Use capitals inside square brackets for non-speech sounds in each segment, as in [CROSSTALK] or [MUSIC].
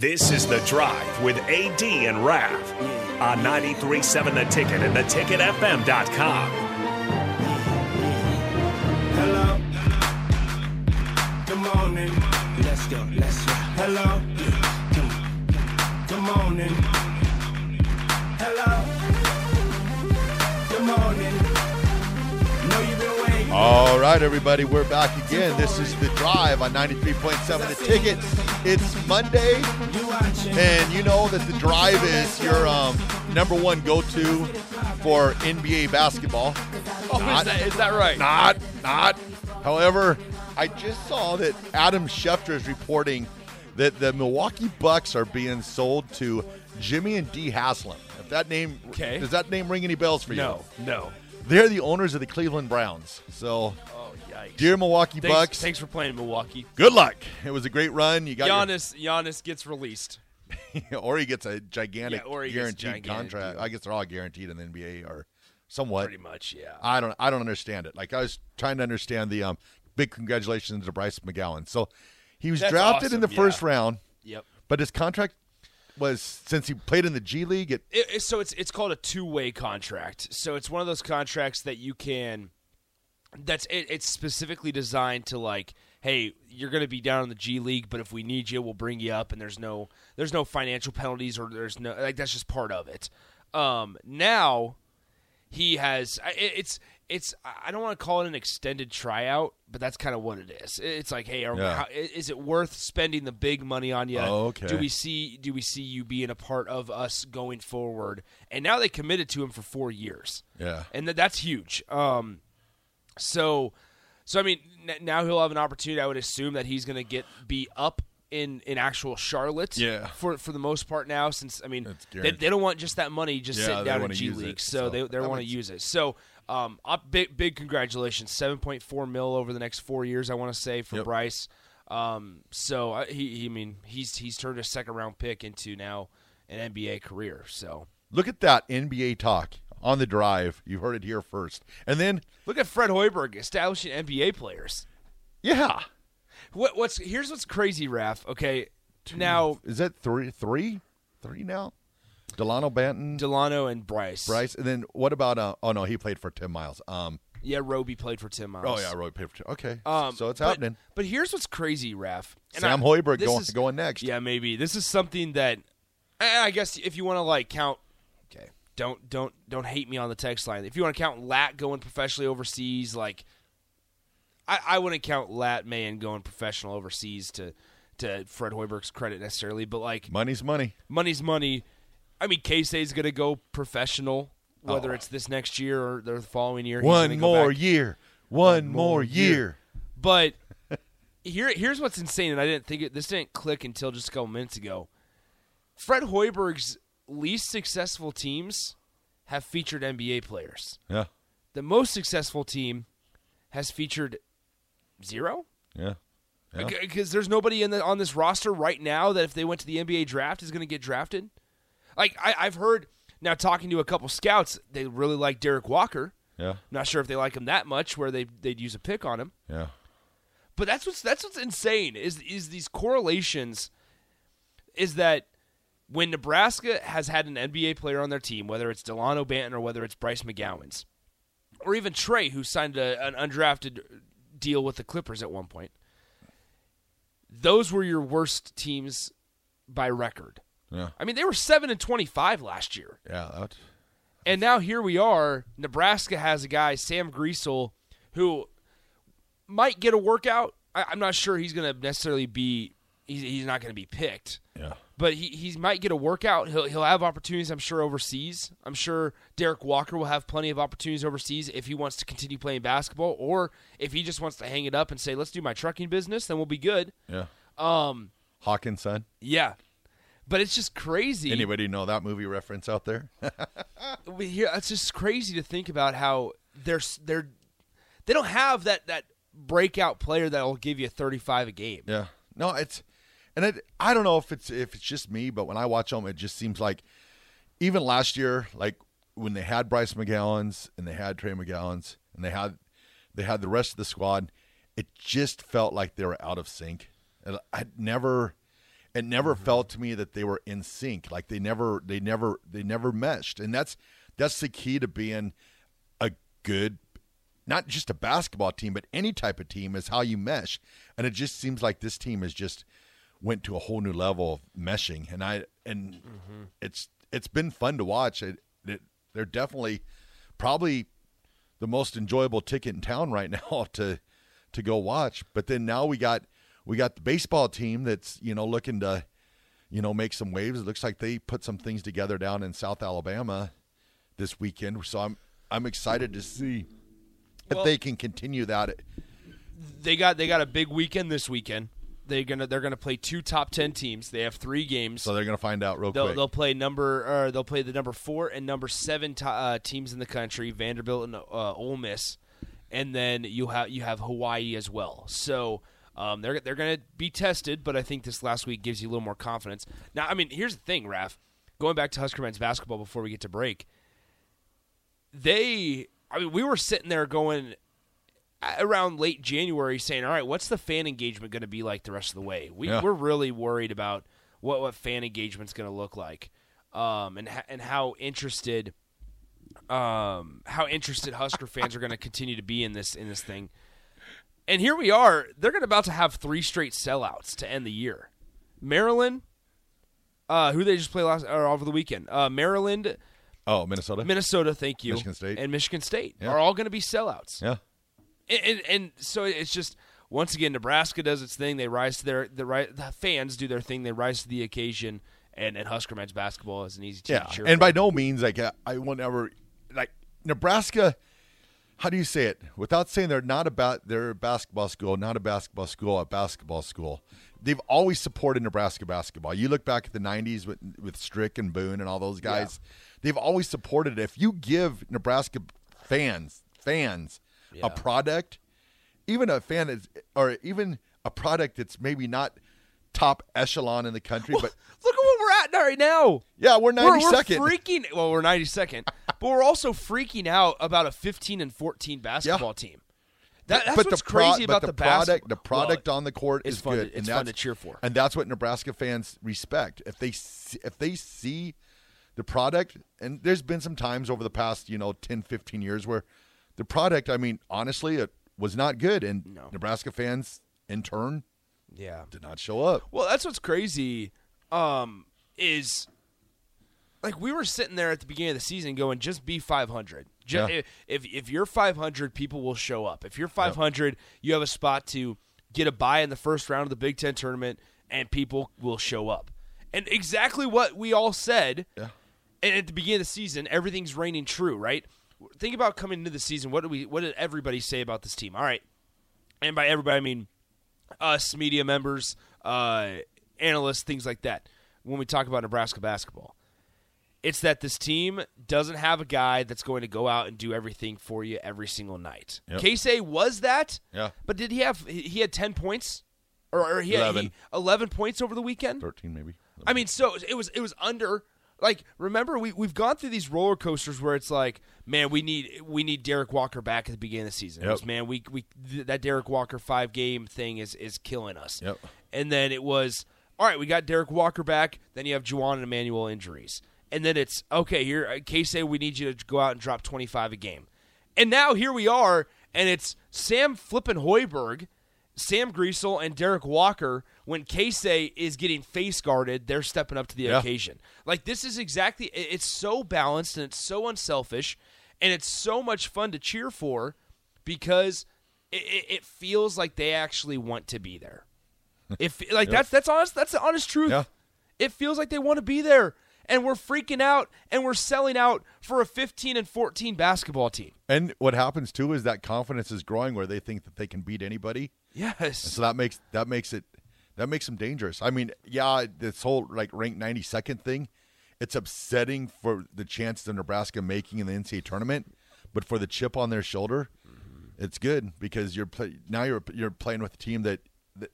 This is The Drive with AD and Rav on 93.7 The Ticket and theticketfm.com. Hello. Good morning. Let's go, let's go. Hello. Good morning. Hello. Good morning. Know you've been waiting. All right, everybody, we're back again. This is the drive on 93.7 The Ticket. It's Monday, and you know that the drive is your um, number one go to for NBA basketball. Oh, Not- is that, is that right? Not, not. However, I just saw that Adam Schefter is reporting that the Milwaukee Bucks are being sold to Jimmy and Dee Haslam. If that name, Okay. does that name ring any bells for you? No, no. They're the owners of the Cleveland Browns. So, yikes. dear Milwaukee thanks, Bucks, thanks for playing Milwaukee. good luck. It was a great run. You got your- Giannis, Giannis gets released. [LAUGHS] or he gets a gigantic Yeah, or he gets a guaranteed gigantic contract. deal. I guess they're all guaranteed in the NBA or somewhat. Pretty much, yeah. I don't I don't understand it. Like I was trying to understand the um big congratulations to Bryce McGowan. So he was That's drafted in the awesome, first round, Yep. but his contract was since he played in the G League. It, It, it- so it's it's called a two way contract. So it's one of those contracts that you can. That's it, it's specifically designed to like, hey, you're going to be down in the G League, but if we need you, we'll bring you up, and there's no there's no financial penalties or there's no like that's just part of it. Um, now he has it, it's it's I don't want to call it an extended tryout, but that's kind of what it is. It's like, hey, are, Yeah. how, is it worth spending the big money on you? Oh, okay. Do we see do we see you being a part of us going forward? And now they committed to him for four years, yeah. and th- that's huge. Um, so, so I mean, n- now he'll have an opportunity. I would assume that he's going to get be up in in actual Charlotte, Yeah. for for the most part now. Since I mean, they, they don't want just that money just Yeah, sitting down in G League, it, so, so they they want to use it. So. Um, up big big congratulations, seven point four mil over the next four years. I want to say for Yep. Bryce. Um, so uh, he, he, I mean, he's he's turned a second round pick into now an NBA career. So Look at that NBA talk on the drive. You heard it here first, and then look at Fred Hoiberg establishing NBA players. yeah, What what's here's what's crazy, Raf. Okay, now is that three three three now? Delano Banton, Delano and Bryce. Bryce, and then what about? Uh, oh no, he played for Tim Miles. Um, Yeah, Roby played for Tim Miles. oh yeah, Roy played for Tim. Okay, Um, so it's but- happening. But here's what's crazy, Raf. And Sam I- Hoiberg going is- going next. Yeah, maybe this is something that I I guess if you want to like count. Don't don't don't hate me on the text line. If you want to count Lat going professionally overseas, like I, I wouldn't count Lat Mayen going professional overseas to to Fred Hoiberg's credit necessarily, but like Money's money. money's money. I mean, Casey's going to go professional, whether Oh. it's this next year or the following year. One more year. One, more year. But [LAUGHS] here, here's what's insane, and I didn't think it. This didn't click until just a couple minutes ago. Fred Hoiberg's least successful teams have featured NBA players. Yeah. The most successful team has featured zero. Yeah. Yeah. Because there's nobody in the, on this roster right now that if they went to the NBA draft is going to get drafted. Like I, I've heard now talking to a couple scouts, they really like Derek Walker. Yeah. Not sure if they like him that much, where they they'd use a pick on him. Yeah. But that's what's that's what's insane is is these correlations. Is that when Nebraska has had an NBA player on their team, whether it's Delano Banton or whether it's Bryce McGowens, or even Trey, who signed a, an undrafted deal with the Clippers at one point, those were your worst teams by record. Yeah. I mean, they were seven and twenty-five last year. Yeah. That, And now here we are. Nebraska has a guy, Sam Griesel, who might get a workout. I, I'm not sure he's going to necessarily be. He's, he's not going to be picked, yeah. But he, he might get a workout. He'll he'll have opportunities. I'm sure overseas. I'm sure Derek Walker will have plenty of opportunities overseas if he wants to continue playing basketball, or if he just wants to hang it up and say, "Let's do my trucking business," then we'll be good. Yeah. Um, Hawkins' son. yeah, but it's just crazy. Anybody know that movie reference out there? [LAUGHS] hear it's just crazy to think about how they're they're they don't have that that breakout player that will give you 35 a game. yeah. No, it's and it, I don't know if it's if it's just me, but when I watch them, it just seems like even last year, like when they had Bryce McGowens and they had Trey McGowens and they had they had the rest of the squad, it just felt like they were out of sync. And I never it never Mm-hmm. felt to me that they were in sync. Like they never, they never, they never meshed, and that's that's the key to being a good, not just a basketball team, but any type of team is how you mesh. And it just seems like this team is just went to a whole new level of meshing, and I and Mm-hmm. it's it's been fun to watch. It, it they're definitely probably the most enjoyable ticket in town right [LAUGHS] now to to go watch. But then now we got we got the baseball team that's you know looking to you know make some waves. It looks like they put some things together down in South Alabama this weekend. So I'm I'm excited to see Well- if they can continue that. they got they got a big weekend this weekend. They're gonna they're gonna play two top ten teams. They have three games. So they're going to find out real They'll, quick. they'll play number or they'll play the number four and number seven to, uh, teams in the country, Vanderbilt and uh, Ole Miss, and then you have you have Hawaii as well. So um, they're they're going to be tested, but I think this last week gives you a little more confidence. Now, I mean, here's the thing, Raf. Going back to Husker men's basketball before we get to break, they I mean, we were sitting there going around late January saying, "All right, what's the fan engagement going to be like the rest of the way?" We, Yeah. We're really worried about what what fan engagement's going to look like, um, and and how interested, um, how interested Husker fans are going to continue to be in this in this thing. And here we are; they're going to about to have three straight sellouts to end the year. Maryland, uh, who they just play last or over the weekend? Uh, Maryland, oh, Minnesota. Minnesota, thank you, Michigan State. and Michigan State Yeah. are all going to be sellouts yeah. And, and, and so it's just once again Nebraska does its thing. They rise to their the right the fans do their thing. They rise to the occasion. And, and Husker men's basketball is an easy team Yeah, to cheer and for. by no means like I, will never like Nebraska. How do you say it without saying they're not about they're a basketball school, not a basketball school, a basketball school. They've always supported Nebraska basketball. You look back at the '90s with with Strick and Boone and all those guys. They've always supported it. If you give Nebraska fans fans Yeah. a product, even a fan is or even a product that's maybe not top echelon in the country, but [LAUGHS] Look at what we're at right now. yeah, we're We're, ninety we're freaking. Well, we're ninety second, [LAUGHS] but we're also freaking out about a fifteen and fourteen basketball team. That, that's but what's the crazy about the, the, product, the product well, on the court is fun to- good. it's and fun that's- to cheer for. and that's what Nebraska fans respect. If they see, if they see the product, and there's been some times over the past you know 10, 15 years where the product, I mean, honestly, it was not good, and No. Nebraska fans in turn Yeah. did not show up. Well, that's what's crazy. Um, is like we were sitting there at the beginning of the season going, just be 500. Just, Yeah. if if you're 500, people will show up. If you're 500, you have a spot to get a buy in the first round of the Big Ten tournament, and people will show up. And exactly what we all said. Yeah. And at the beginning of the season, everything's raining true, right? Think about coming into the season. What did we? What did everybody say about this team? All right, and by everybody I mean us media members, uh, analysts, things like that. When we talk about Nebraska basketball, it's that this team doesn't have a guy that's going to go out and do everything for you every single night. Yep. Casey was that, Yeah. but did he have? He had ten points, or, or he had he- eleven points over the weekend. Thirteen maybe. I mean, so it was it was under. Like, remember we we've gone through these roller coasters where it's like, man, we need we need Derek Walker back at the beginning of the season. It Yep. was, man, we we th- that Derek Walker five game thing is is killing us. Yep. And then it was, all right, we got Derek Walker back. Then you have Juwan and Emmanuel injuries, and then it's okay. Here, uh, Casey, we need you to go out and drop twenty five a game, and now here we are, and it's Sam Flippin Hoiberg. Sam Griesel and Derek Walker, when Casey is getting face guarded, they're stepping up to the Yeah. occasion. Like this is exactly it's so balanced and it's so unselfish and it's so much fun to cheer for because it, it, it feels like they actually want to be there. [LAUGHS] If like that's that's honest that's the honest truth. Yeah. It feels like they want to be there and we're freaking out and we're selling out for a 15 and 14 basketball team. And what happens too is that confidence is growing where they think that they can beat anybody. Yes. So that makes that makes it that makes them dangerous. I mean, yeah, this whole like ranked ninety second thing, it's upsetting for the chance of Nebraska making in the NCAA tournament, but for the chip on their shoulder, it's good because you're play, now you're you're playing with a team that, that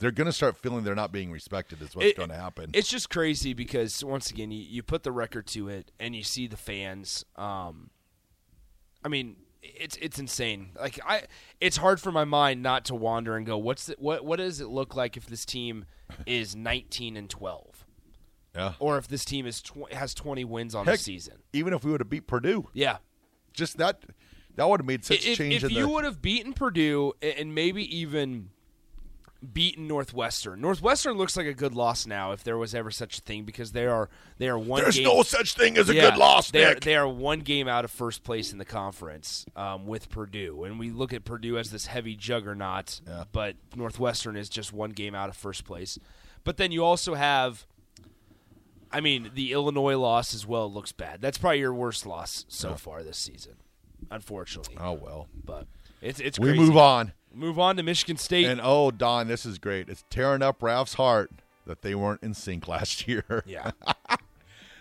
they're going to start feeling they're not being respected. Is what's It- going to happen. It's just crazy because once again, you, you put the record to it, and you see the fans. Um, I mean, it's it's insane. Like I, it's hard for my mind not to wander and go, what's the, what what does it look like if this team is 19 and 12, Yeah. or if this team is tw- has 20 wins on Heck, the season? Even if we would have beat Purdue, Yeah, just that that would have made such if, change if you the would have beaten Purdue and maybe even beaten Northwestern, Northwestern looks like a good loss now if there was ever such a thing because they are they are one. There's game, no such thing as a Yeah, good loss, They are, they are one game out of first place in the conference um, with Purdue, and we look at Purdue as this heavy juggernaut. Yeah. But Northwestern is just one game out of first place. But then you also have, I mean, the Illinois loss as well looks bad. That's probably your worst loss so far this season, unfortunately. oh well. But it's it's We crazy. move on. Move on to Michigan State. And oh, Don, this is great. It's tearing up Ralph's heart that they weren't in sync last [LAUGHS] year. yeah.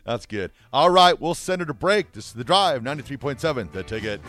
That's good. All right, we'll send it to break. This is the drive, 93.7, the ticket.